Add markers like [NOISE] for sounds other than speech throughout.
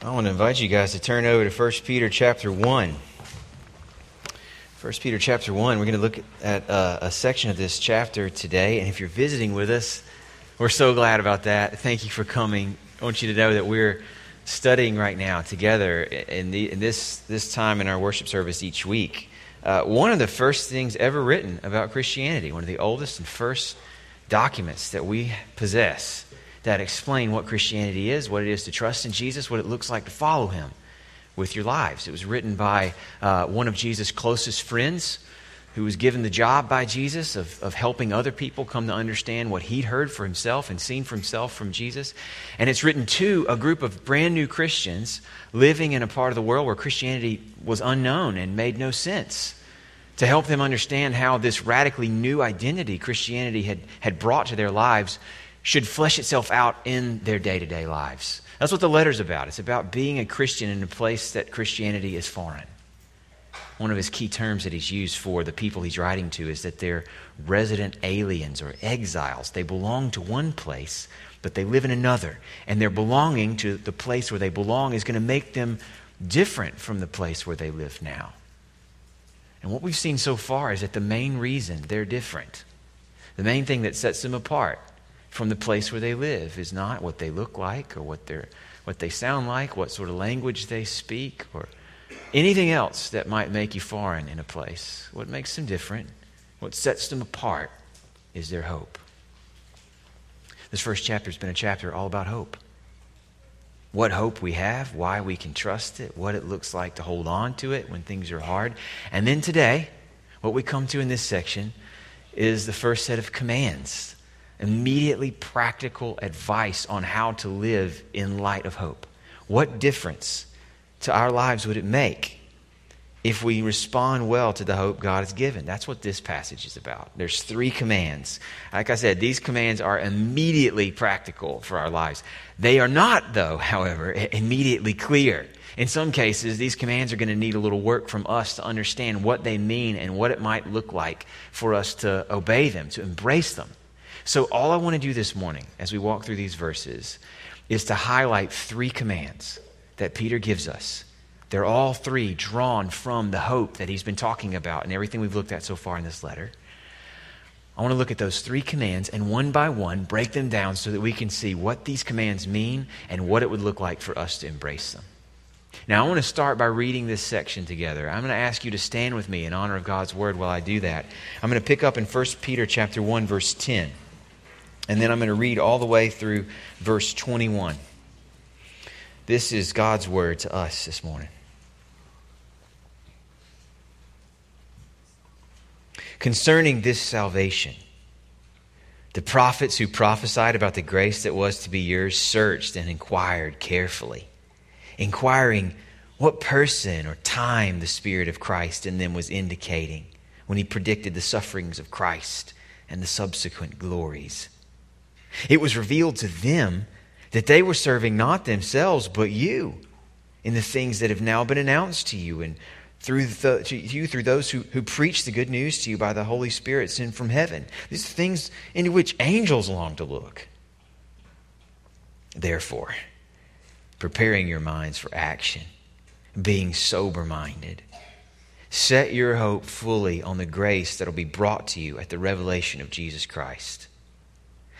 I want to invite you guys to turn over to 1 Peter chapter 1. 1 Peter chapter 1, we're going to look at uh, a section of this chapter today. And if you're visiting with us, we're so glad about that. Thank you for coming. I want you to know that we're studying right now together in, the, in this, this time in our worship service each week. Uh, one of the first things ever written about Christianity, one of the oldest and first documents that we possess that explain what Christianity is, what it is to trust in Jesus, what it looks like to follow him with your lives. It was written by uh, one of Jesus' closest friends who was given the job by Jesus of, of helping other people come to understand what he'd heard for himself and seen for himself from Jesus. And it's written to a group of brand new Christians living in a part of the world where Christianity was unknown and made no sense to help them understand how this radically new identity Christianity had, had brought to their lives should flesh itself out in their day to day lives. That's what the letter's about. It's about being a Christian in a place that Christianity is foreign. One of his key terms that he's used for the people he's writing to is that they're resident aliens or exiles. They belong to one place, but they live in another. And their belonging to the place where they belong is going to make them different from the place where they live now. And what we've seen so far is that the main reason they're different, the main thing that sets them apart, from the place where they live is not what they look like or what, they're, what they sound like, what sort of language they speak, or anything else that might make you foreign in a place. What makes them different, what sets them apart, is their hope. This first chapter has been a chapter all about hope. What hope we have, why we can trust it, what it looks like to hold on to it when things are hard. And then today, what we come to in this section is the first set of commands immediately practical advice on how to live in light of hope. What difference to our lives would it make if we respond well to the hope God has given? That's what this passage is about. There's three commands. Like I said, these commands are immediately practical for our lives. They are not, though, [LAUGHS] however, immediately clear. In some cases, these commands are going to need a little work from us to understand what they mean and what it might look like for us to obey them, to embrace them. So, all I want to do this morning as we walk through these verses is to highlight three commands that Peter gives us. They're all three drawn from the hope that he's been talking about and everything we've looked at so far in this letter. I want to look at those three commands and one by one break them down so that we can see what these commands mean and what it would look like for us to embrace them. Now, I want to start by reading this section together. I'm going to ask you to stand with me in honor of God's word while I do that. I'm going to pick up in 1 Peter chapter 1 verse 10. And then I'm going to read all the way through verse 21. This is God's word to us this morning. Concerning this salvation, the prophets who prophesied about the grace that was to be yours searched and inquired carefully, inquiring what person or time the Spirit of Christ in them was indicating when he predicted the sufferings of Christ and the subsequent glories it was revealed to them that they were serving not themselves, but you in the things that have now been announced to you and through the, to you through those who, who preach the good news to you by the Holy Spirit sent from heaven. These are things into which angels long to look. Therefore, preparing your minds for action, being sober minded, set your hope fully on the grace that will be brought to you at the revelation of Jesus Christ.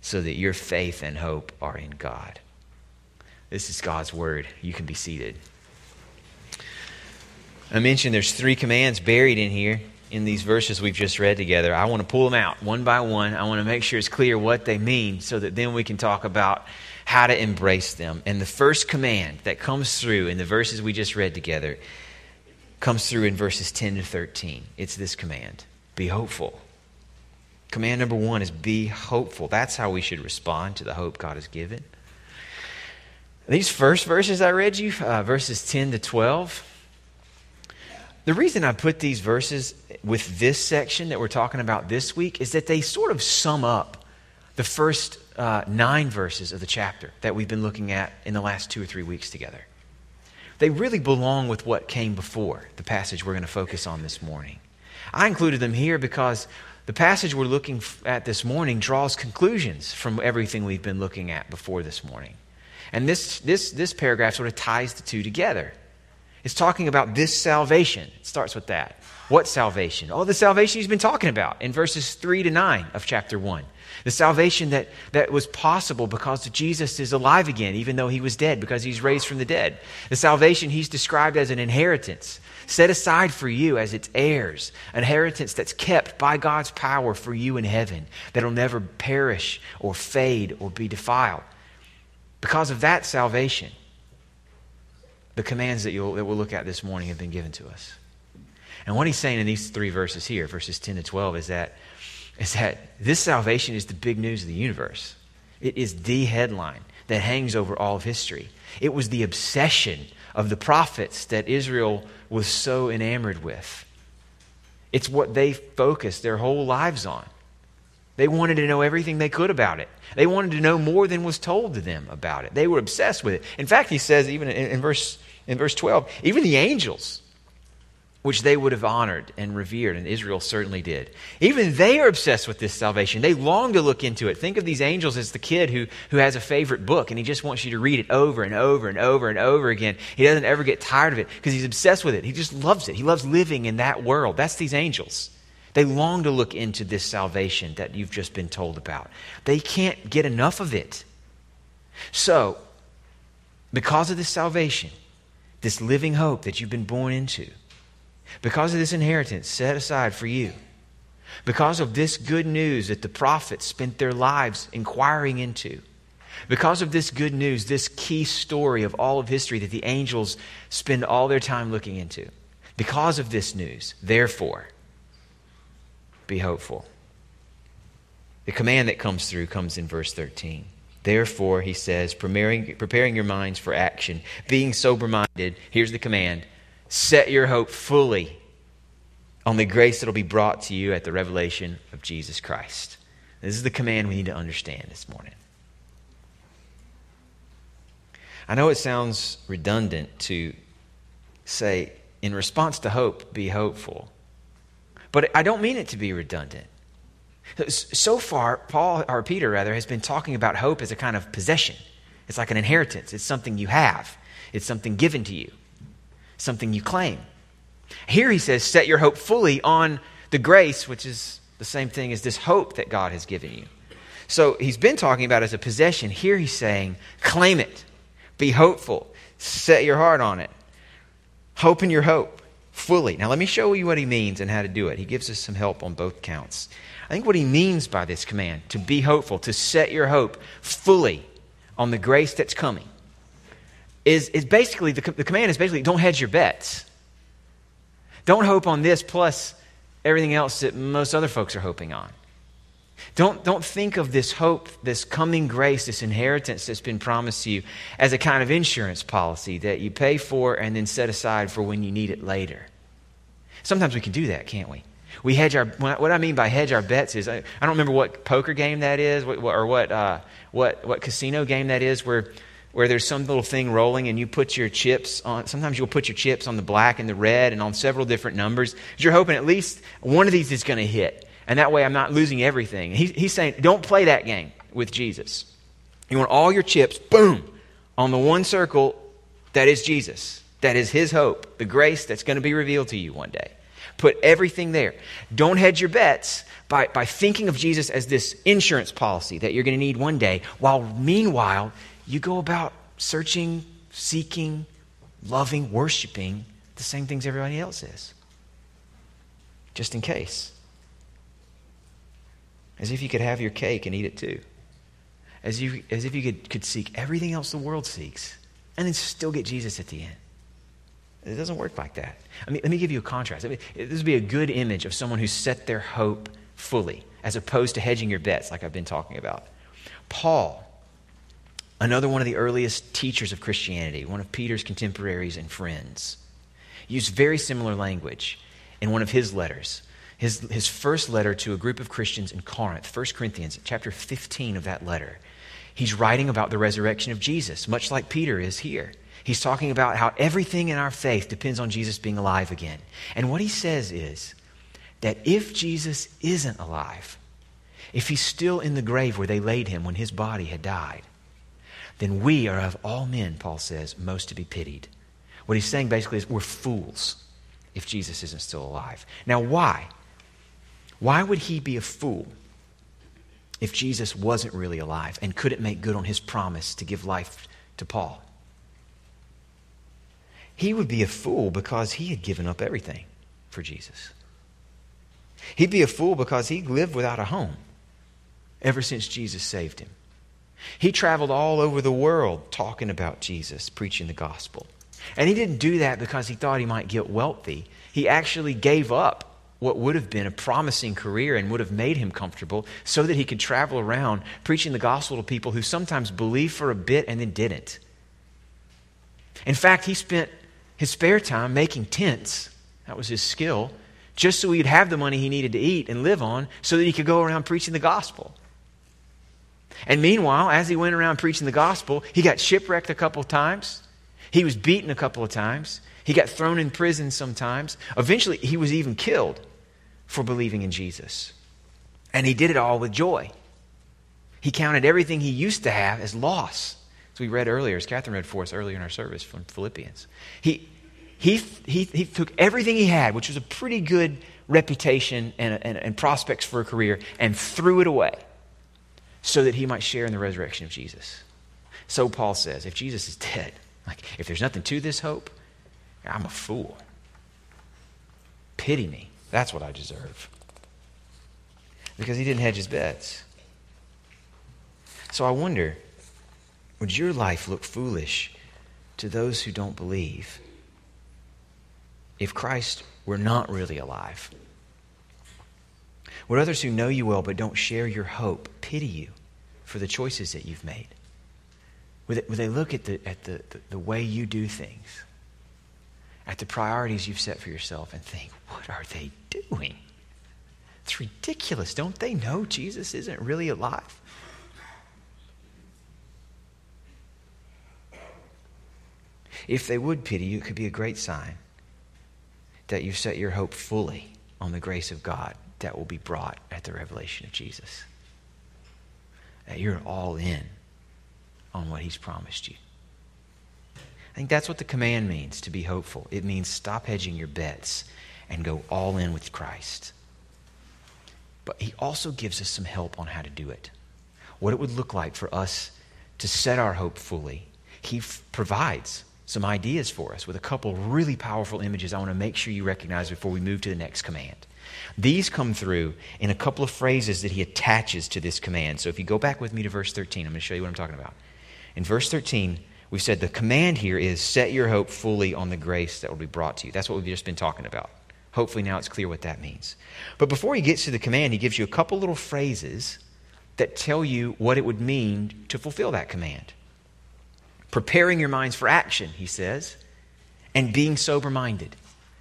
so that your faith and hope are in God. This is God's word. You can be seated. I mentioned there's three commands buried in here in these verses we've just read together. I want to pull them out one by one. I want to make sure it's clear what they mean so that then we can talk about how to embrace them. And the first command that comes through in the verses we just read together comes through in verses 10 to 13. It's this command be hopeful. Command number one is be hopeful. That's how we should respond to the hope God has given. These first verses I read you, uh, verses 10 to 12, the reason I put these verses with this section that we're talking about this week is that they sort of sum up the first uh, nine verses of the chapter that we've been looking at in the last two or three weeks together. They really belong with what came before the passage we're going to focus on this morning. I included them here because the passage we're looking at this morning draws conclusions from everything we've been looking at before this morning. And this, this, this paragraph sort of ties the two together. It's talking about this salvation. It starts with that. What salvation? Oh, the salvation he's been talking about in verses 3 to 9 of chapter 1. The salvation that, that was possible because Jesus is alive again, even though he was dead, because he's raised from the dead. The salvation he's described as an inheritance set aside for you as its heirs, an inheritance that's kept by God's power for you in heaven, that'll never perish or fade or be defiled. Because of that salvation, the commands that, that we'll look at this morning have been given to us. And what he's saying in these three verses here, verses 10 to 12, is that, is that this salvation is the big news of the universe. It is the headline that hangs over all of history. It was the obsession of the prophets that Israel was so enamored with. It's what they focused their whole lives on. They wanted to know everything they could about it. They wanted to know more than was told to them about it. They were obsessed with it. In fact, he says, even in, in verse, in verse 12, even the angels, which they would have honored and revered, and Israel certainly did, even they are obsessed with this salvation. They long to look into it. Think of these angels as the kid who, who has a favorite book and he just wants you to read it over and over and over and over again. He doesn't ever get tired of it because he's obsessed with it. He just loves it. He loves living in that world. That's these angels. They long to look into this salvation that you've just been told about. They can't get enough of it. So, because of this salvation, this living hope that you've been born into, because of this inheritance set aside for you, because of this good news that the prophets spent their lives inquiring into, because of this good news, this key story of all of history that the angels spend all their time looking into, because of this news, therefore, be hopeful. The command that comes through comes in verse 13. Therefore, he says, preparing, preparing your minds for action, being sober minded, here's the command set your hope fully on the grace that will be brought to you at the revelation of Jesus Christ. This is the command we need to understand this morning. I know it sounds redundant to say, in response to hope, be hopeful. But I don't mean it to be redundant. So far, Paul, or Peter rather, has been talking about hope as a kind of possession. It's like an inheritance, it's something you have, it's something given to you, something you claim. Here he says, set your hope fully on the grace, which is the same thing as this hope that God has given you. So he's been talking about as a possession. Here he's saying, claim it, be hopeful, set your heart on it, hope in your hope fully. Now, let me show you what he means and how to do it. He gives us some help on both counts. I think what he means by this command, to be hopeful, to set your hope fully on the grace that's coming, is, is basically the, the command is basically don't hedge your bets. Don't hope on this plus everything else that most other folks are hoping on. Don't, don't think of this hope, this coming grace, this inheritance that's been promised to you as a kind of insurance policy that you pay for and then set aside for when you need it later. Sometimes we can do that, can't we? We hedge our, what I mean by hedge our bets is, I, I don't remember what poker game that is or what, uh, what, what casino game that is where, where there's some little thing rolling and you put your chips on, sometimes you'll put your chips on the black and the red and on several different numbers. You're hoping at least one of these is going to hit. And that way I'm not losing everything. He, he's saying, don't play that game with Jesus. You want all your chips, boom, on the one circle that is Jesus. That is his hope, the grace that's going to be revealed to you one day. Put everything there. Don't hedge your bets by, by thinking of Jesus as this insurance policy that you're going to need one day, while meanwhile, you go about searching, seeking, loving, worshiping the same things everybody else is, just in case. As if you could have your cake and eat it too. As, you, as if you could, could seek everything else the world seeks and then still get Jesus at the end. It doesn't work like that. I mean, let me give you a contrast. I mean, this would be a good image of someone who set their hope fully, as opposed to hedging your bets, like I've been talking about. Paul, another one of the earliest teachers of Christianity, one of Peter's contemporaries and friends, used very similar language in one of his letters. His, his first letter to a group of Christians in Corinth, 1 Corinthians, chapter 15 of that letter. He's writing about the resurrection of Jesus, much like Peter is here. He's talking about how everything in our faith depends on Jesus being alive again. And what he says is that if Jesus isn't alive, if he's still in the grave where they laid him when his body had died, then we are of all men, Paul says, most to be pitied. What he's saying basically is we're fools if Jesus isn't still alive. Now, why? Why would he be a fool if Jesus wasn't really alive and couldn't make good on his promise to give life to Paul? He would be a fool because he had given up everything for Jesus. He'd be a fool because he lived without a home ever since Jesus saved him. He traveled all over the world talking about Jesus, preaching the gospel. And he didn't do that because he thought he might get wealthy. He actually gave up what would have been a promising career and would have made him comfortable so that he could travel around preaching the gospel to people who sometimes believed for a bit and then didn't. In fact, he spent his spare time making tents. That was his skill, just so he'd have the money he needed to eat and live on so that he could go around preaching the gospel. And meanwhile, as he went around preaching the gospel, he got shipwrecked a couple of times. He was beaten a couple of times. He got thrown in prison sometimes. Eventually, he was even killed for believing in Jesus. And he did it all with joy. He counted everything he used to have as loss As we read earlier, as Catherine read for us earlier in our service from Philippians. He, he, he, he took everything he had, which was a pretty good reputation and, and, and prospects for a career, and threw it away so that he might share in the resurrection of Jesus. So Paul says, if Jesus is dead, like if there's nothing to this hope, I'm a fool. Pity me. That's what I deserve. Because he didn't hedge his bets. So I wonder would your life look foolish to those who don't believe if Christ were not really alive? Would others who know you well but don't share your hope pity you for the choices that you've made? Would they, would they look at, the, at the, the, the way you do things, at the priorities you've set for yourself, and think, what are they doing? It's ridiculous. Don't they know Jesus isn't really alive? If they would pity you, it could be a great sign that you've set your hope fully on the grace of God that will be brought at the revelation of Jesus. That you're all in on what He's promised you. I think that's what the command means to be hopeful. It means stop hedging your bets and go all in with Christ. But He also gives us some help on how to do it. What it would look like for us to set our hope fully. He f- provides some ideas for us with a couple really powerful images I want to make sure you recognize before we move to the next command. These come through in a couple of phrases that he attaches to this command. So if you go back with me to verse 13, I'm going to show you what I'm talking about. In verse 13, we said the command here is set your hope fully on the grace that will be brought to you. That's what we've just been talking about. Hopefully now it's clear what that means. But before he gets to the command, he gives you a couple little phrases that tell you what it would mean to fulfill that command preparing your minds for action, he says, and being sober minded.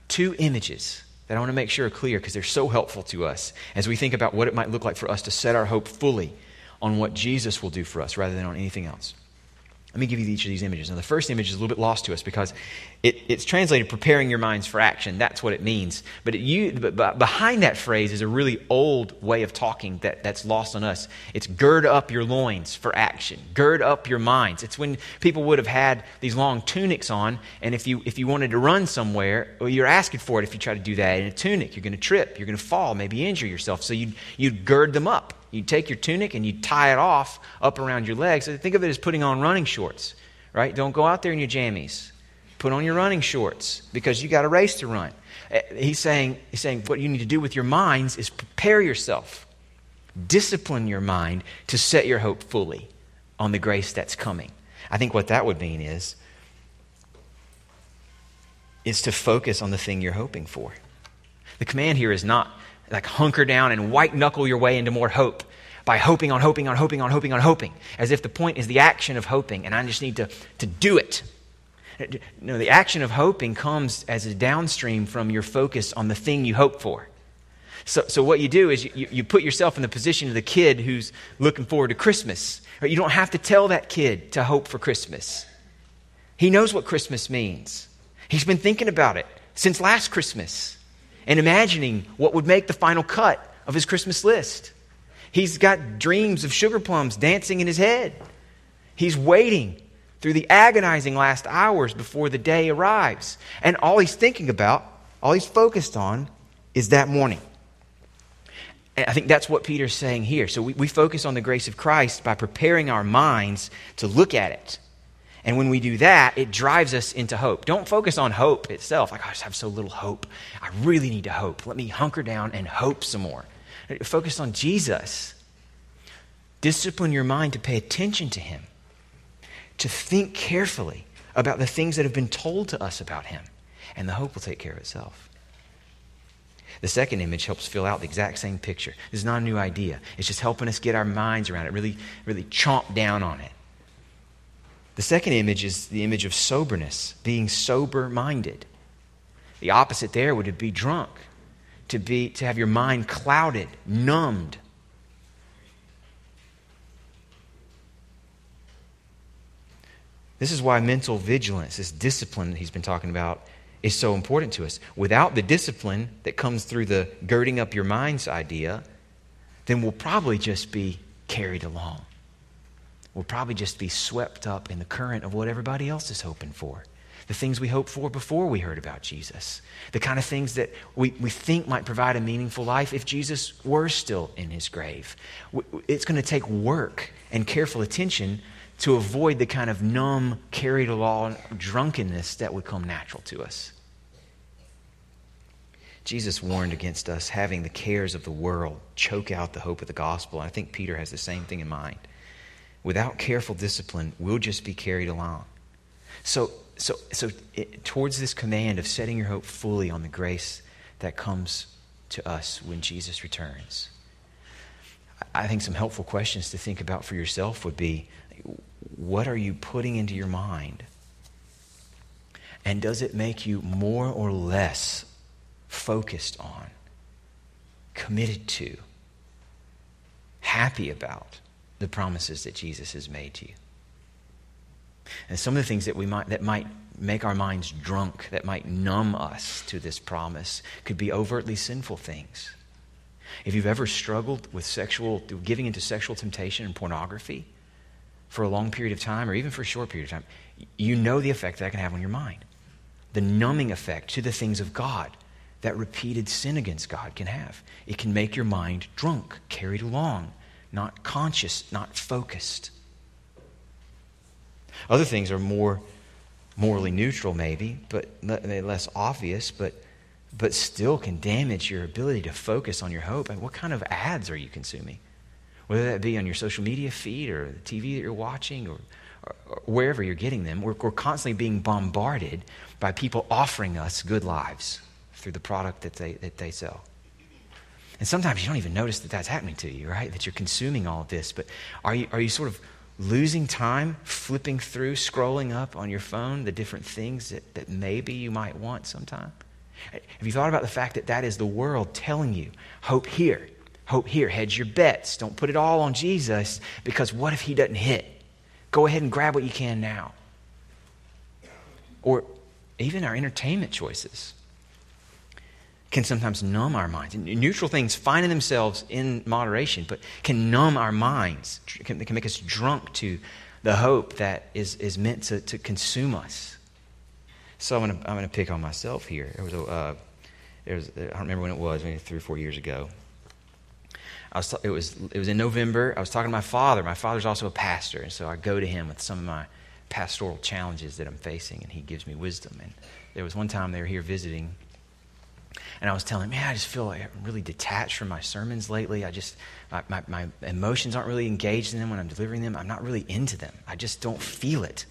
Two images that I want to make sure are clear because they're so helpful to us as we think about what it might look like for us to set our hope fully on what Jesus will do for us rather than on anything else. Let me give you each of these images. Now, the first image is a little bit lost to us because it, it's translated preparing your minds for action. That's what it means. But, it, you, but, behind that phrase is a really old way of talking that, that's lost on us. It's gird up your loins for action, gird up your minds. It's when people would have had these long tunics on, and if you, if you wanted to run somewhere, well, you're asking for it if you try to do that in a tunic. You're going to trip, you're going to fall, maybe injure yourself. So you'd, you'd gird them up. You take your tunic and you tie it off up around your legs. Think of it as putting on running shorts, right? Don't go out there in your jammies. Put on your running shorts because you got a race to run. Uh, he's saying, he's saying what you need to do with your minds is prepare yourself, discipline your mind to set your hope fully on the grace that's coming. I think what that would mean is is to focus on the thing you're hoping for. The command here is not like hunker down and white knuckle your way into more hope by hoping on hoping on hoping on hoping on hoping, as if the point is the action of hoping and I just need to, to do it. No, the action of hoping comes as a downstream from your focus on the thing you hope for. So, so what you do is you, you put yourself in the position of the kid who's looking forward to Christmas. You don't have to tell that kid to hope for Christmas. He knows what Christmas means. He's been thinking about it since last Christmas and imagining what would make the final cut of his Christmas list. He's got dreams of sugar plums dancing in his head. He's waiting through the agonizing last hours before the day arrives. And all he's thinking about, all he's focused on, is that morning. And I think that's what Peter's saying here. So we, we focus on the grace of Christ by preparing our minds to look at it and when we do that, it drives us into hope. Don't focus on hope itself. Like, I just have so little hope. I really need to hope. Let me hunker down and hope some more. Focus on Jesus. Discipline your mind to pay attention to Him, to think carefully about the things that have been told to us about Him, and the hope will take care of itself. The second image helps fill out the exact same picture. This is not a new idea. It's just helping us get our minds around it, really, really chomp down on it. The second image is the image of soberness, being sober minded. The opposite there would be drunk, to, be, to have your mind clouded, numbed. This is why mental vigilance, this discipline that he's been talking about, is so important to us. Without the discipline that comes through the girding up your minds idea, then we'll probably just be carried along will probably just be swept up in the current of what everybody else is hoping for. The things we hoped for before we heard about Jesus. The kind of things that we, we think might provide a meaningful life if Jesus were still in his grave. It's going to take work and careful attention to avoid the kind of numb, carried along drunkenness that would come natural to us. Jesus warned against us having the cares of the world choke out the hope of the gospel. I think Peter has the same thing in mind without careful discipline, we'll just be carried along. So, so, so it, towards this command of setting your hope fully on the grace that comes to us when Jesus returns, I think some helpful questions to think about for yourself would be what are you putting into your mind? And does it make you more or less focused on, committed to, happy about? The promises that Jesus has made to you. And some of the things that we might that might make our minds drunk, that might numb us to this promise, could be overtly sinful things. If you've ever struggled with sexual giving into sexual temptation and pornography for a long period of time or even for a short period of time, you know the effect that can have on your mind. The numbing effect to the things of God that repeated sin against God can have. It can make your mind drunk, carried along not conscious, not focused. Other things are more morally neutral, maybe, but less obvious, but, but still can damage your ability to focus on your hope. And what kind of ads are you consuming? Whether that be on your social media feed or the TV that you're watching or, or, wherever you're getting them, we're, we're constantly being bombarded by people offering us good lives through the product that they, that they sell. And sometimes you don't even notice that that's happening to you, right? That you're consuming all of this. But are you, are you sort of losing time flipping through, scrolling up on your phone the different things that, that maybe you might want sometime? Have you thought about the fact that that is the world telling you, hope here, hope here, hedge your bets. Don't put it all on Jesus because what if he doesn't hit? Go ahead and grab what you can now. Or even our entertainment choices can sometimes numb our minds. Neutral things find in themselves in moderation, but can numb our minds, can, can make us drunk to the hope that is, is meant to, to consume us. So I'm going to pick on myself here. There was a, uh, there was, I don't remember when it was, maybe three or four years ago. I was, it, was, it was in November. I was talking to my father. My father's also a pastor, and so I go to him with some of my pastoral challenges that I'm facing, and he gives me wisdom. And there was one time they were here visiting, and I was telling him, man, I just feel like I'm really detached from my sermons lately. I just, my, my, my, emotions aren't really engaged in them when I'm delivering them. I'm not really into them. I just don't feel it.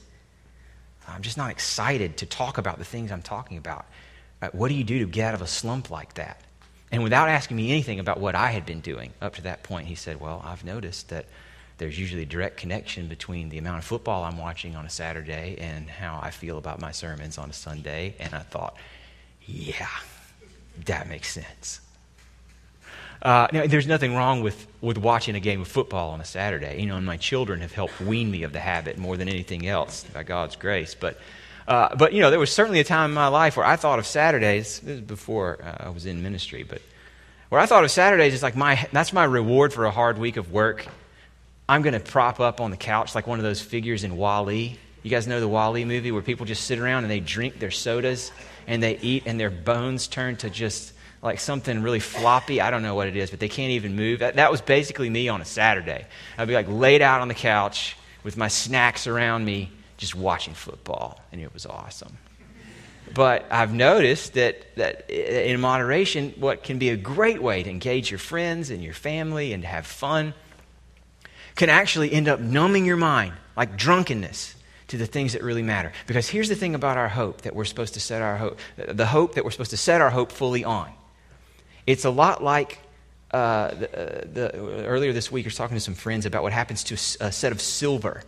I'm just not excited to talk about the things I'm talking about. Uh, what do you do to get out of a slump like that? And without asking me anything about what I had been doing up to that point, he said, Well, I've noticed that there's usually a direct connection between the amount of football I'm watching on a Saturday and how I feel about my sermons on a Sunday. And I thought, yeah, that makes sense. Uh, now, there's nothing wrong with, with watching a game of football on a Saturday. You know, and my children have helped wean me of the habit more than anything else, by God's grace. But, uh, but you know, there was certainly a time in my life where I thought of Saturdays, this is before uh, I was in ministry, but where I thought of Saturdays as like my, that's my reward for a hard week of work. I'm going to prop up on the couch like one of those figures in WALL-E. You guys know the WALL-E movie where people just sit around and they drink their sodas and they eat and their bones turn to just like something really floppy. I don't know what it is, but they can't even move. That, that was basically me on a Saturday. I'd be like laid out on the couch with my snacks around me, just watching football, and it was awesome. But I've noticed that, that in moderation, what can be a great way to engage your friends and your family and to have fun can actually end up numbing your mind like drunkenness to the things that really matter. Because here's the thing about our hope that we're supposed to set our hope, the hope that we're supposed to set our hope fully on. It's a lot like uh, the, uh, the, earlier this week, I was talking to some friends about what happens to a, a set of silver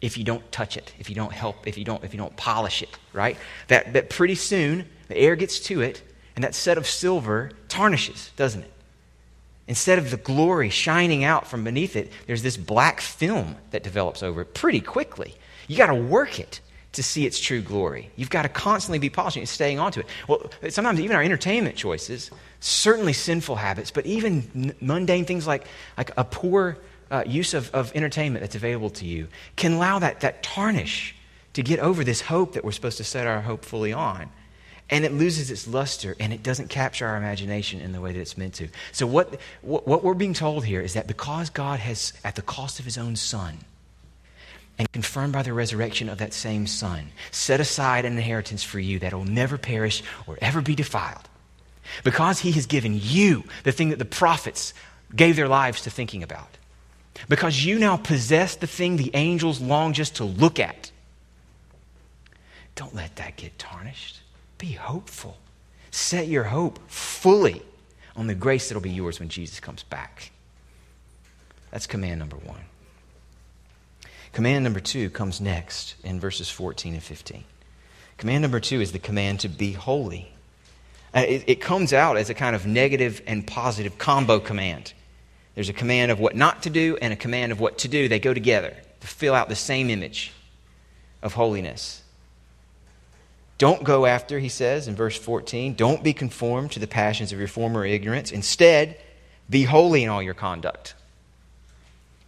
if you don't touch it, if you don't help, if you don't, if you don't polish it, right? That, that pretty soon the air gets to it, and that set of silver tarnishes, doesn't it? Instead of the glory shining out from beneath it, there's this black film that develops over it pretty quickly. You got to work it to see its true glory. You've got to constantly be polishing and staying onto it. Well, sometimes even our entertainment choices, certainly sinful habits, but even mundane things like, like a poor uh, use of, of entertainment that's available to you can allow that, that tarnish to get over this hope that we're supposed to set our hope fully on. And it loses its luster and it doesn't capture our imagination in the way that it's meant to. So, what, what, what we're being told here is that because God has, at the cost of his own son, and confirmed by the resurrection of that same Son, set aside an inheritance for you that will never perish or ever be defiled. Because he has given you the thing that the prophets gave their lives to thinking about. Because you now possess the thing the angels long just to look at. Don't let that get tarnished. Be hopeful. Set your hope fully on the grace that will be yours when Jesus comes back. That's command number one. Command number two comes next in verses 14 and 15. Command number two is the command to be holy. Uh, it, it comes out as a kind of negative and positive combo command. There's a command of what not to do and a command of what to do. They go together to fill out the same image of holiness. Don't go after, he says in verse 14, don't be conformed to the passions of your former ignorance. Instead, be holy in all your conduct.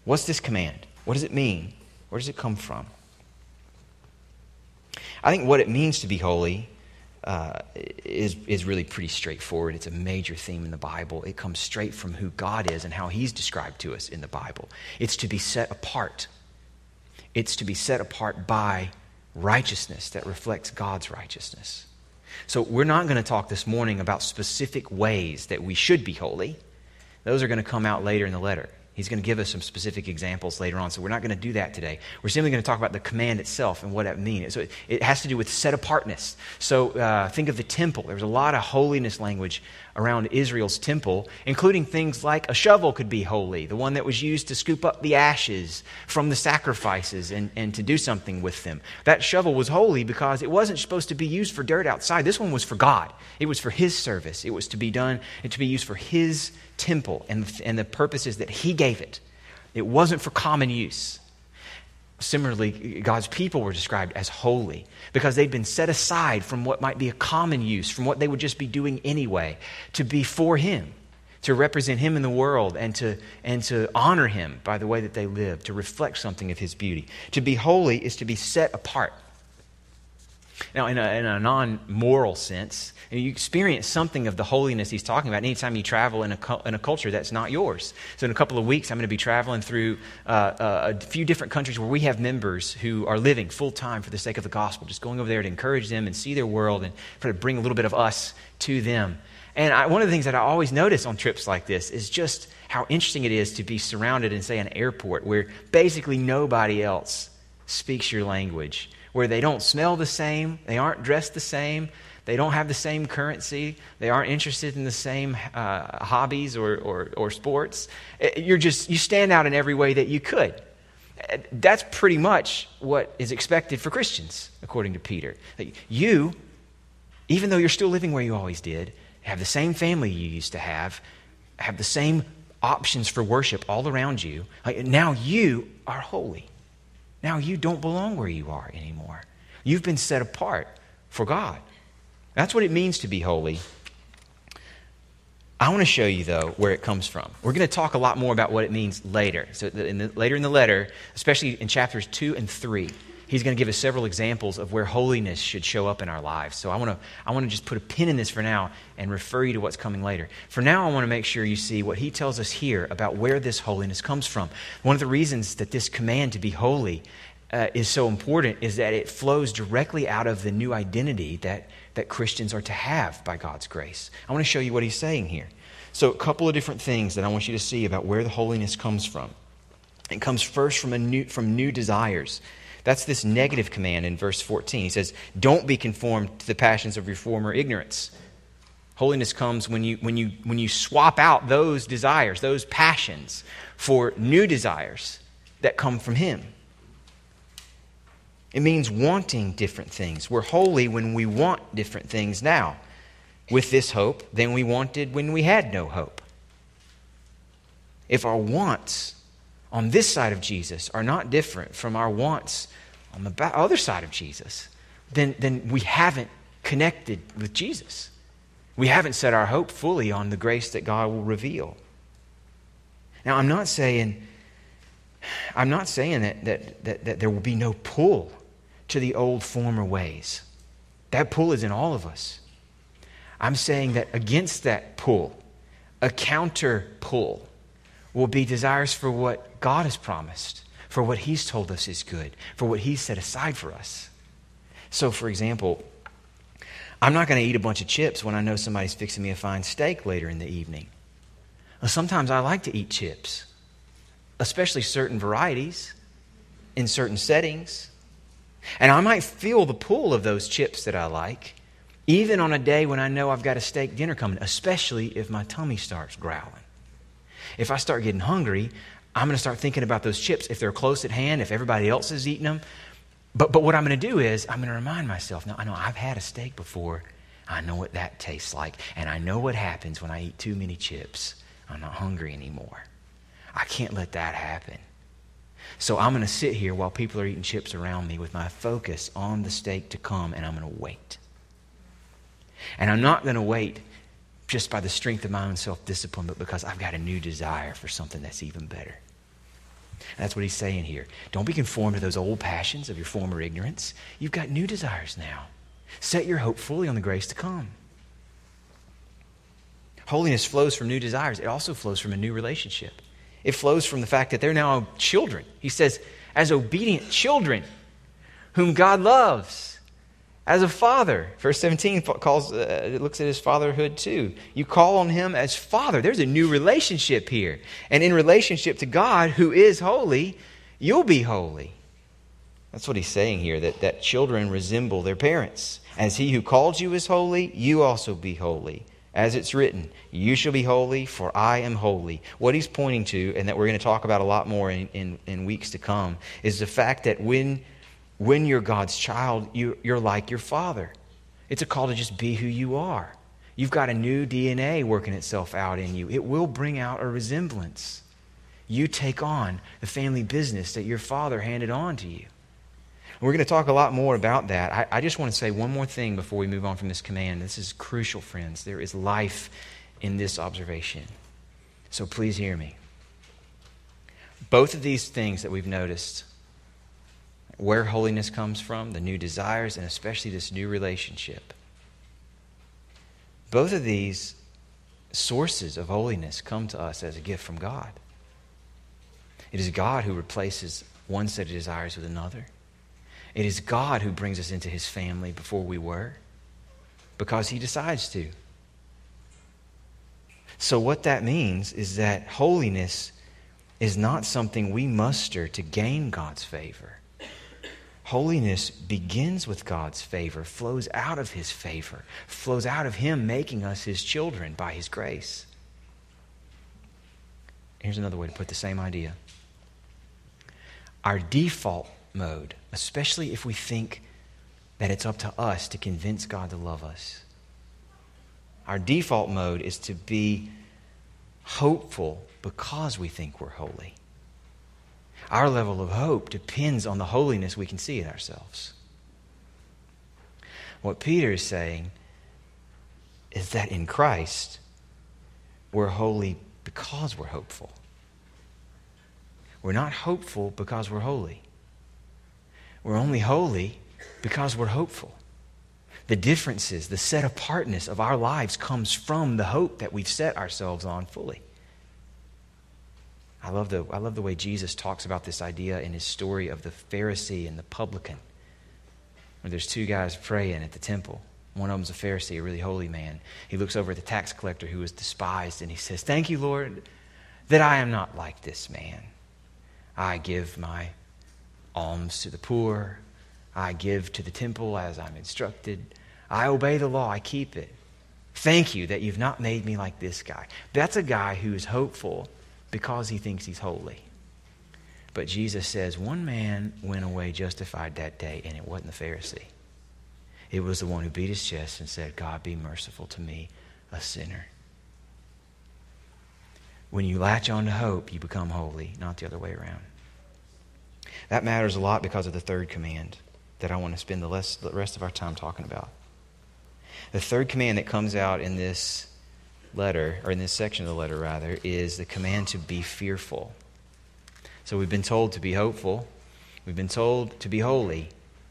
What's this command? What does it mean? Where does it come from? I think what it means to be holy uh, is, is really pretty straightforward. It's a major theme in the Bible. It comes straight from who God is and how He's described to us in the Bible. It's to be set apart, it's to be set apart by righteousness that reflects God's righteousness. So, we're not going to talk this morning about specific ways that we should be holy. Those are going to come out later in the letter. He's going to give us some specific examples later on, so we're not going to do that today. We're simply going to talk about the command itself and what that means. So it, has to do with set apartness. So uh, think of the temple. There was a lot of holiness language around Israel's temple, including things like a shovel could be holy, the one that was used to scoop up the ashes from the sacrifices and, and to do something with them. That shovel was holy because it wasn't supposed to be used for dirt outside. This one was for God, it was for His service, it was to be done and to be used for His temple and, and the purposes that He gave it. It wasn't for common use. Similarly, God's people were described as holy because they'd been set aside from what might be a common use, from what they would just be doing anyway, to be for Him, to represent Him in the world, and to, and to honor Him by the way that they live, to reflect something of His beauty. To be holy is to be set apart. Now, in a, in a non moral sense, you experience something of the holiness he's talking about anytime you travel in a, in a culture that's not yours. So, in a couple of weeks, I'm going to be traveling through uh, uh, a few different countries where we have members who are living full time for the sake of the gospel, just going over there to encourage them and see their world and try to bring a little bit of us to them. And I, one of the things that I always notice on trips like this is just how interesting it is to be surrounded in, say, an airport where basically nobody else speaks your language, where they don't smell the same, they aren't dressed the same, they don't have the same currency, they aren't interested in the same uh, hobbies or, or, or sports. Eh, you're just, you stand out in every way that you could. Eh, that's pretty much what is expected for Christians, according to Peter. You, even though you're still living where you always did, have the same family you used to have, have the same options for worship all around you. Now you are holy. Now you don't belong where you are anymore. You've been set apart for God. That's what it means to be holy. I want to show you, though, where it comes from. We're going to talk a lot more about what it means later. So, in the, later in the letter, especially in chapters 2 and 3, he's going to give us several examples of where holiness should show up in our lives. So I want to I want to just put a pin in this for now and refer you to what's coming later. For now, I want to make sure you see what he tells us here about where this holiness comes from. One of the reasons that this command to be holy uh, is so important is that it flows directly out of the new identity that that Christians are to have by God's grace. I want to show you what he's saying here. So, a couple of different things that I want you to see about where the holiness comes from. It comes first from, a new, from new desires. That's this negative command in verse 14. He says, Don't be conformed to the passions of your former ignorance. Holiness comes when you, when, you, when you swap out those desires, those passions, for new desires that come from Him. It means wanting different things. We're holy when we want different things now, with this hope, than we wanted when we had no hope. If our wants on this side of Jesus are not different from our wants on the other side of Jesus, then, then we haven't connected with Jesus. We haven't set our hope fully on the grace that God will reveal. Now, I'm not saying, I'm not saying that, that, that, that there will be no pull to the old former ways. That pull is in all of us. I'm saying that against that pull, a counter pull will be desires for what God has promised, for what He's told us is good, for what He's set aside for us. So, for example, I'm not going to eat a bunch of chips when I know somebody's fixing me a fine steak later in the evening. Sometimes I like to eat chips, especially certain varieties in certain settings. And I might feel the pull of those chips that I like, even on a day when I know I've got a steak dinner coming, especially if my tummy starts growling. If I start getting hungry, I'm going to start thinking about those chips if they're close at hand, if everybody else is eating them. But, but what I'm going to do is I'm going to remind myself now, I know I've had a steak before. I know what that tastes like. And I know what happens when I eat too many chips. I'm not hungry anymore. I can't let that happen. So I'm going to sit here while people are eating chips around me with my focus on the steak to come, and I'm going to wait. And I'm not going to wait just by the strength of my own self discipline, but because I've got a new desire for something that's even better. That's what he's saying here. Don't be conformed to those old passions of your former ignorance. You've got new desires now. Set your hope fully on the grace to come. Holiness flows from new desires, it also flows from a new relationship. It flows from the fact that they're now children. He says, as obedient children whom God loves as a father. Verse 17 calls, uh, looks at his fatherhood too. You call on him as father. There's a new relationship here. And in relationship to God, who is holy, you'll be holy. That's what he's saying here, that, that children resemble their parents. As he who called you is holy, you also be holy. As it's written, you shall be holy, for I am holy. What he's pointing to, and that we're going to talk about a lot more in, in, in weeks to come, is the fact that when when you're God's child, you, you're like your father. It's a call to just be who you are. You've got a new DNA working itself out in you. It will bring out a resemblance. You take on the family business that your father handed on to you. We're going to talk a lot more about that. I, I, just want to say one more thing before we move on from this command. This is crucial, friends. There is life in this observation. So please hear me. Both of these things that we've noticed where holiness comes from, the new desires, and especially this new relationship. Both of these sources of holiness come to us as a gift from God. It is God who replaces one set of desires with another. It is God who brings us into his family before we were, because he decides to. So, what that means is that holiness is not something we muster to gain God's favor. Holiness begins with God's favor, flows out of His favor, flows out of Him making us His children by His grace. Here's another way to put the same idea. Our default mode, especially if we think that it's up to us to convince God to love us, our default mode is to be hopeful because we think we're holy. Our level of hope depends on the holiness we can see in ourselves. What Peter is saying is that in Christ, we're holy because we're hopeful. We're not hopeful because we're holy. We're only holy because we're hopeful. The differences, the set apartness of our lives comes from the hope that we've set ourselves on fully. I love, the, I love the way Jesus talks about this idea in his story of the Pharisee and the publican, where there's two guys praying at the temple. One of them's a Pharisee, a really holy man. He looks over at the tax collector who was despised and he says, Thank you, Lord, that I am not like this man. I give my alms to the poor. I give to the temple as I'm instructed. I obey the law. I keep it. Thank you that you've not made me like this guy. That's a guy who is hopeful because he thinks he's holy. But Jesus says one man went away justified that day, and it wasn't the Pharisee. It was the one who beat his chest and said, God, be merciful to me, a sinner. When you latch on to hope, you become holy, not the other way around. That matters a lot because of the third command that I want to spend the rest of our time talking about. The third command that comes out in this letter, or in this section of the letter, rather, is the command to be fearful. So we've been told to be hopeful, we've been told to be holy,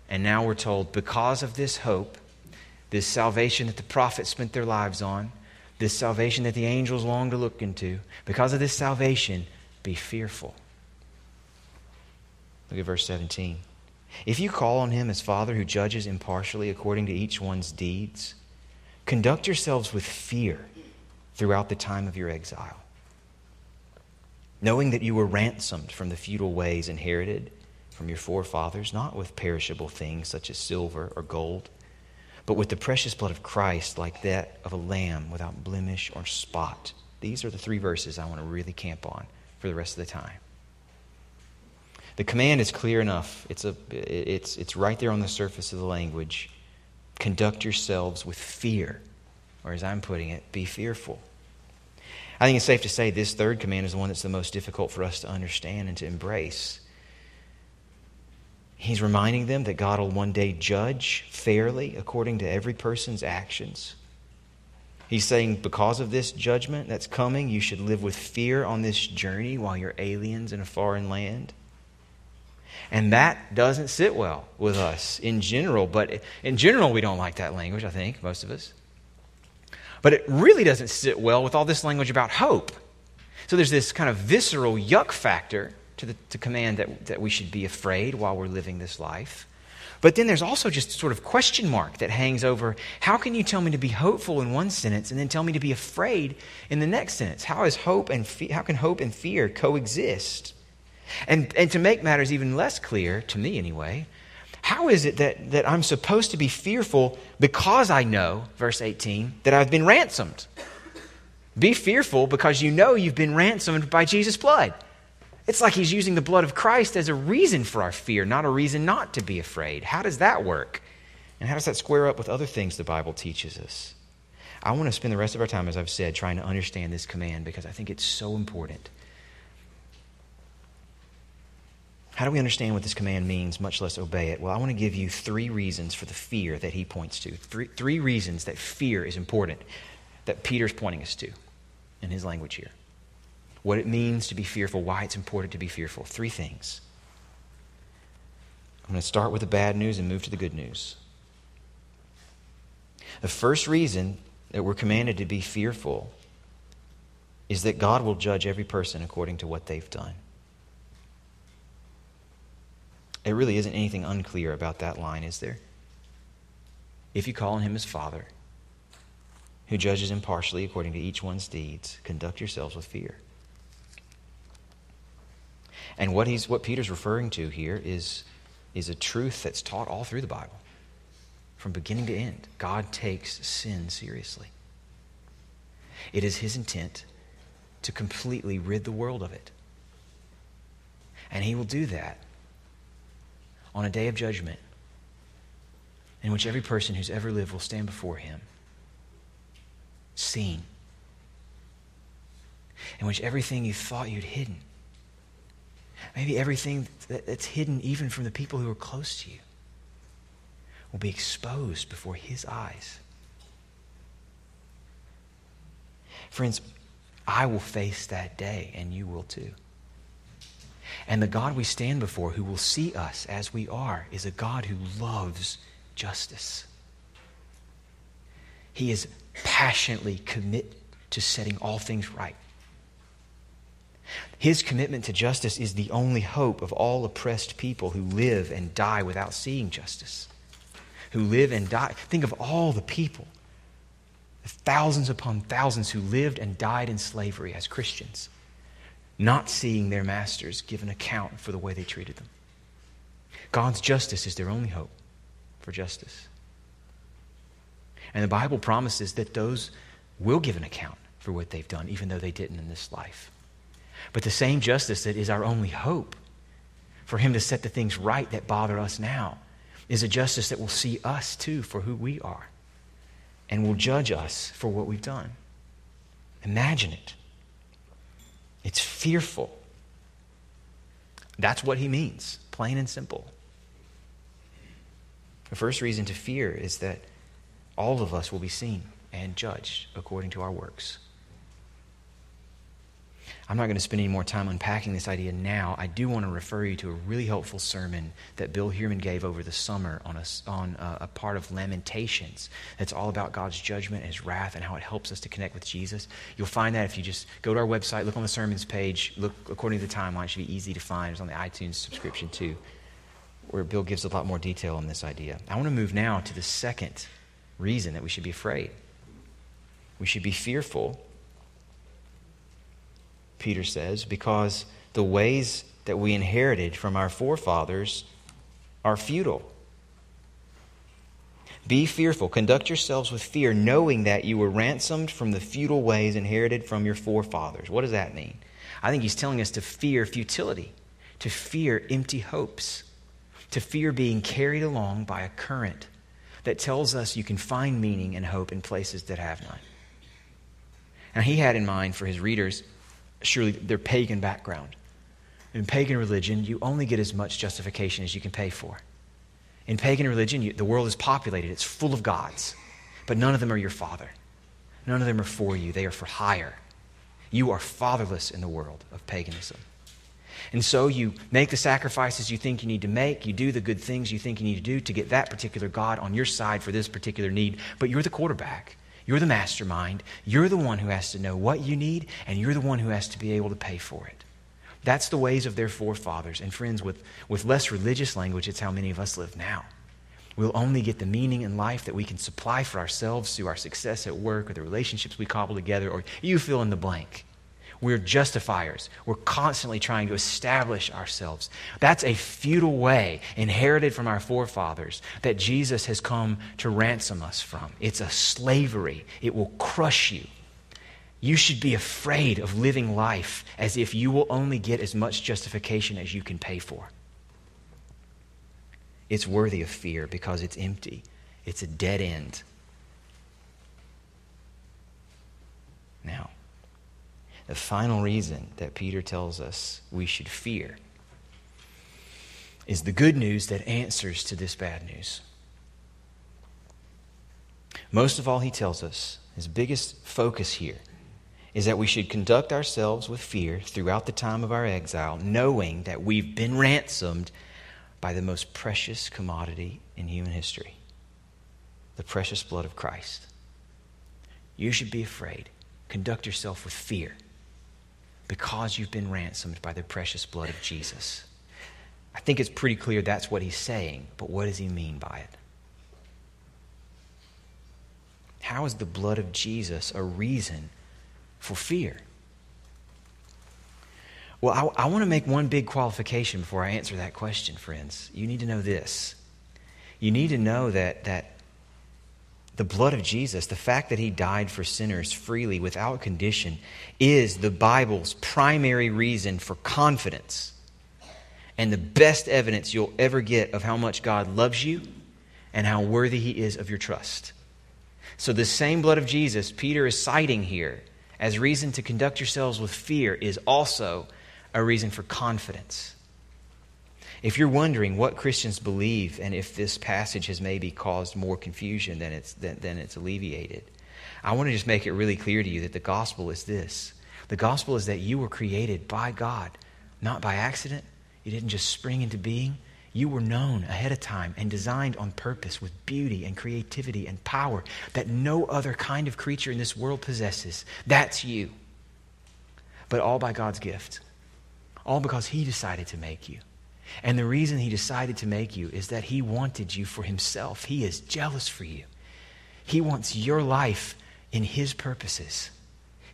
and now we're told because of this hope, this salvation that the prophets spent their lives on, this salvation that the angels long to look into, because of this salvation, be fearful. Look at verse 17. If you call on him as Father who judges impartially according to each one's deeds, conduct yourselves with fear throughout the time of your exile. Knowing that you were ransomed from the futile ways inherited from your forefathers, not with perishable things such as silver or gold, but with the precious blood of Christ, like that of a lamb without blemish or spot. These are the three verses I want to really camp on for the rest of the time. The command is clear enough. It's, a, it's, it's right there on the surface of the language. Conduct yourselves with fear or as I'm putting it, be fearful. I think it's safe to say this third command is the one that's the most difficult for us to understand and to embrace. He's reminding them that God will one day judge fairly according to every person's actions. He's saying, because of this judgment that's coming, you should live with fear on this journey while you're aliens in a foreign land. And that doesn't sit well with us in general, but in general, we don't like that language, I think, most of us. But it really doesn't sit well with all this language about hope. So there's this kind of visceral yuck factor to the to command that, that we should be afraid while we're living this life. But then there's also just sort of question mark that hangs over how can you tell me to be hopeful in one sentence and then tell me to be afraid in the next sentence? How is hope and fe- how can hope and fear coexist? And and to make matters even less clear to me anyway, how is it that, that I'm supposed to be fearful because I know, verse 18, that I've been ransomed? Be fearful because you know you've been ransomed by Jesus' blood. It's like he's using the blood of Christ as a reason for our fear, not a reason not to be afraid. How does that work? And how does that square up with other things the Bible teaches us? I want to spend the rest of our time, as I've said, trying to understand this command because I think it's so important. How do we understand what this command means, much less obey it? Well, I want to give you three reasons for the fear that he points to. Three, three reasons that fear is important, that Peter's pointing us to in his language here. What it means to be fearful, why it's important to be fearful. Three things. I'm going to start with the bad news and move to the good news. The first reason that we're commanded to be fearful is that God will judge every person according to what they've done. There really isn't anything unclear about that line, is there? If you call on him as Father, who judges impartially according to each one's deeds, conduct yourselves with fear. And what, he's, what Peter's referring to here is, is a truth that's taught all through the Bible, from beginning to end. God takes sin seriously. It is his intent to completely rid the world of it. And he will do that on a day of judgment in which every person who's ever lived will stand before him, seen, in which everything you thought you'd hidden, maybe everything that's hidden even from the people who are close to you, will be exposed before his eyes. Friends, I will face that day, and you will too. And the God we stand before, who will see us as we are, is a God who loves justice. He is passionately committed to setting all things right. His commitment to justice is the only hope of all oppressed people who live and die without seeing justice. Who live and die. Think of all the people, the thousands upon thousands who lived and died in slavery as Christians, not seeing their masters give an account for the way they treated them. God's justice is their only hope for justice. And the Bible promises that those will give an account for what they've done, even though they didn't in this life. But the same justice that is our only hope for Him to set the things right that bother us now is a justice that will see us too for who we are and will judge us for what we've done. Imagine it. It's fearful. That's what He means, plain and simple. The first reason to fear is that all of us will be seen and judged according to our works. I'm not going to spend any more time unpacking this idea now. I do want to refer you to a really helpful sermon that Bill Heerman gave over the summer on, a, on a, a part of Lamentations that's all about God's judgment and his wrath and how it helps us to connect with Jesus. You'll find that if you just go to our website, look on the sermons page, look according to the timeline. It should be easy to find. It's on the iTunes subscription too, where Bill gives a lot more detail on this idea. I want to move now to the second reason that we should be afraid. We should be fearful Peter says, because the ways that we inherited from our forefathers are futile. Be fearful. Conduct yourselves with fear, knowing that you were ransomed from the futile ways inherited from your forefathers. What does that mean? I think he's telling us to fear futility, to fear empty hopes, to fear being carried along by a current that tells us you can find meaning and hope in places that have none. Now, he had in mind for his readers surely their pagan background. In pagan religion, you only get as much justification as you can pay for. In pagan religion, you, the world is populated, it's full of gods, but none of them are your father. None of them are for you, they are for hire. You are fatherless in the world of paganism. And so you make the sacrifices you think you need to make, you do the good things you think you need to do to get that particular God on your side for this particular need, but you're the quarterback. You're the mastermind. You're the one who has to know what you need, and you're the one who has to be able to pay for it. That's the ways of their forefathers. And friends, with, with less religious language, it's how many of us live now. We'll only get the meaning in life that we can supply for ourselves through our success at work or the relationships we cobble together, or you fill in the blank. We're justifiers. We're constantly trying to establish ourselves. That's a futile way inherited from our forefathers that Jesus has come to ransom us from. It's a slavery, it will crush you. You should be afraid of living life as if you will only get as much justification as you can pay for. It's worthy of fear because it's empty, it's a dead end. Now, the final reason that Peter tells us we should fear is the good news that answers to this bad news. Most of all, he tells us his biggest focus here is that we should conduct ourselves with fear throughout the time of our exile, knowing that we've been ransomed by the most precious commodity in human history the precious blood of Christ. You should be afraid. Conduct yourself with fear because you've been ransomed by the precious blood of Jesus. I think it's pretty clear that's what he's saying, but what does he mean by it? How is the blood of Jesus a reason for fear? Well, I, I want to make one big qualification before I answer that question, friends. You need to know this. You need to know that, that the blood of Jesus, the fact that he died for sinners freely without condition, is the Bible's primary reason for confidence and the best evidence you'll ever get of how much God loves you and how worthy he is of your trust. So, the same blood of Jesus Peter is citing here as reason to conduct yourselves with fear is also a reason for confidence. If you're wondering what Christians believe and if this passage has maybe caused more confusion than it's, than, than it's alleviated, I want to just make it really clear to you that the gospel is this the gospel is that you were created by God, not by accident. You didn't just spring into being. You were known ahead of time and designed on purpose with beauty and creativity and power that no other kind of creature in this world possesses. That's you. But all by God's gift. All because He decided to make you. And the reason he decided to make you is that he wanted you for himself. He is jealous for you. He wants your life in his purposes.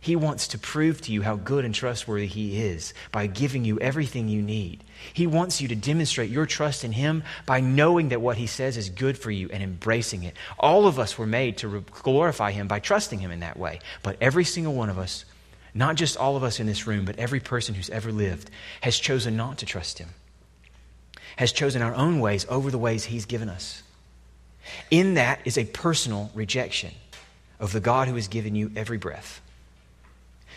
He wants to prove to you how good and trustworthy He is by giving you everything you need. He wants you to demonstrate your trust in Him by knowing that what He says is good for you and embracing it. All of us were made to glorify Him by trusting Him in that way. But every single one of us, not just all of us in this room, but every person who's ever lived, has chosen not to trust Him has chosen our own ways over the ways He's given us. In that is a personal rejection of the God who has given you every breath.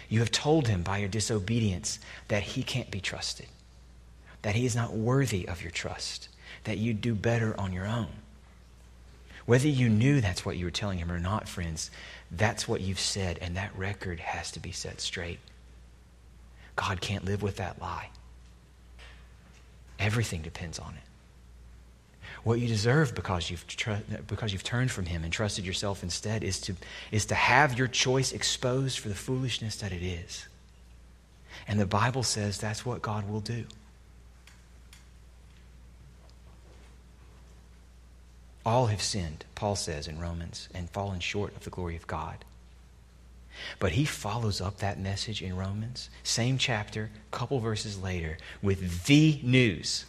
You have told Him by your disobedience that He can't be trusted, that He is not worthy of your trust, that you do better on your own. Whether you knew that's what you were telling Him or not, friends, that's what you've said, and that record has to be set straight. God can't live with that lie. Everything depends on it. What you deserve because you've, tr- because you've turned from Him and trusted yourself instead is to, is to have your choice exposed for the foolishness that it is. And the Bible says that's what God will do. All have sinned, Paul says in Romans, and fallen short of the glory of God. But he follows up that message in Romans, same chapter, couple verses later, with the news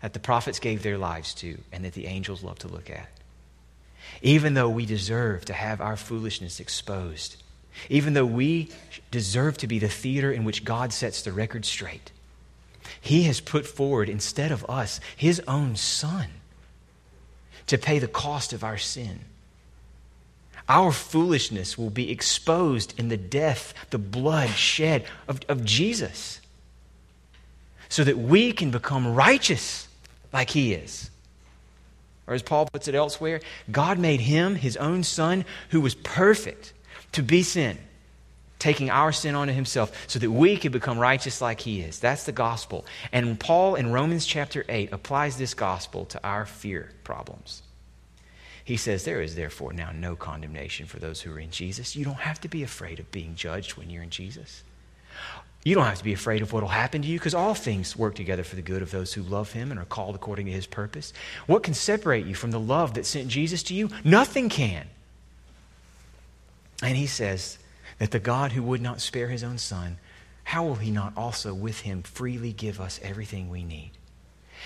that the prophets gave their lives to and that the angels love to look at. Even though we deserve to have our foolishness exposed, even though we deserve to be the theater in which God sets the record straight, He has put forward, instead of us, His own Son to pay the cost of our sin our foolishness will be exposed in the death, the blood shed of, of Jesus, so that we can become righteous like he is. Or as Paul puts it elsewhere, God made him, his own son, who was perfect, to be sin, taking our sin onto himself so that we could become righteous like he is. That's the gospel. And Paul in Romans chapter 8 applies this gospel to our fear problems. He says, There is therefore now no condemnation for those who are in Jesus. You don't have to be afraid of being judged when you're in Jesus. You don't have to be afraid of what will happen to you because all things work together for the good of those who love him and are called according to his purpose. What can separate you from the love that sent Jesus to you? Nothing can. And he says that the God who would not spare his own son, how will he not also with him freely give us everything we need?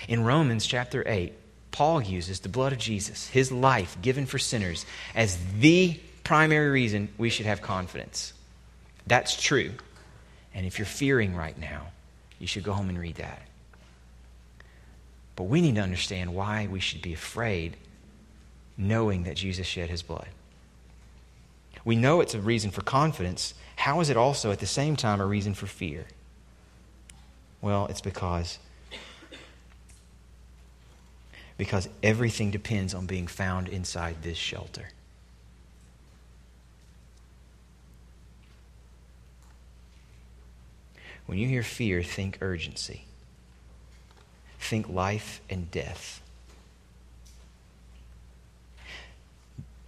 In Romans chapter 8, Paul uses the blood of Jesus, his life given for sinners, as the primary reason we should have confidence. That's true. And if you're fearing right now, you should go home and read that. But we need to understand why we should be afraid knowing that Jesus shed his blood. We know it's a reason for confidence. How is it also at the same time a reason for fear? Well, it's because because everything depends on being found inside this shelter. When you hear fear, think urgency. think life and death.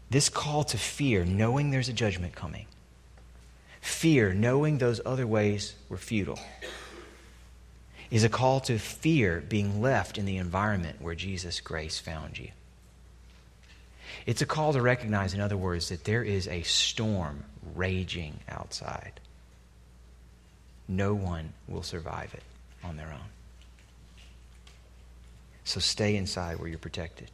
This call to fear, knowing there's a judgment coming, fear, knowing those other ways were futile, is a call to fear being left in the environment where Jesus' grace found you. It's a call to recognize, in other words, that there is a storm raging outside. No one will survive it on their own. So stay inside where you're protected.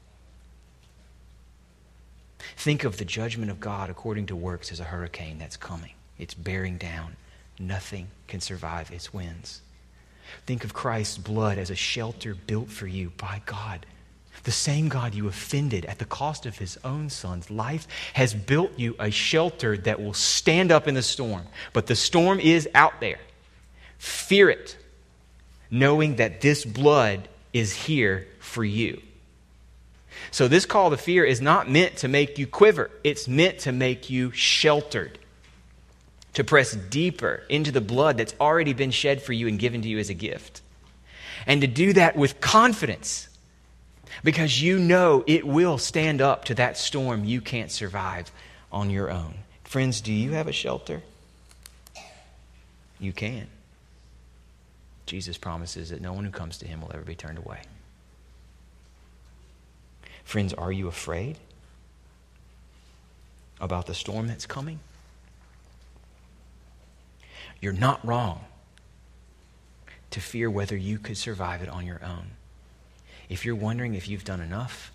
Think of the judgment of God according to works as a hurricane that's coming. It's bearing down. Nothing can survive its winds. Think of Christ's blood as a shelter built for you by God. The same God you offended at the cost of his own son's life has built you a shelter that will stand up in the storm. But the storm is out there. Fear it, knowing that this blood is here for you. So, this call to fear is not meant to make you quiver, it's meant to make you sheltered, to press deeper into the blood that's already been shed for you and given to you as a gift. And to do that with confidence because you know it will stand up to that storm you can't survive on your own. Friends, do you have a shelter? You can. Jesus promises that no one who comes to him will ever be turned away. Friends, are you afraid about the storm that's coming? You're not wrong to fear whether you could survive it on your own. If you're wondering if you've done enough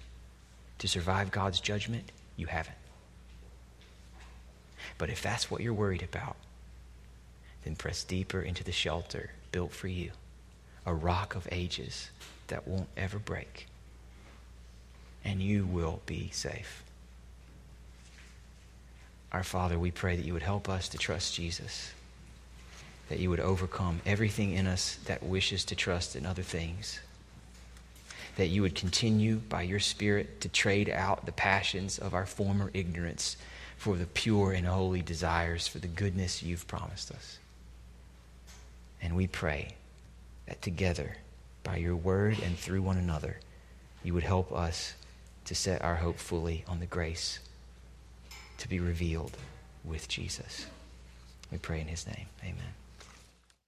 to survive God's judgment, you haven't. But if that's what you're worried about, then press deeper into the shelter built for you, a rock of ages that won't ever break, and you will be safe. Our Father, we pray that you would help us to trust Jesus, that you would overcome everything in us that wishes to trust in other things that you would continue by your Spirit to trade out the passions of our former ignorance for the pure and holy desires for the goodness you've promised us. And we pray that together, by your word and through one another, you would help us to set our hope fully on the grace to be revealed with Jesus. We pray in his name. Amen.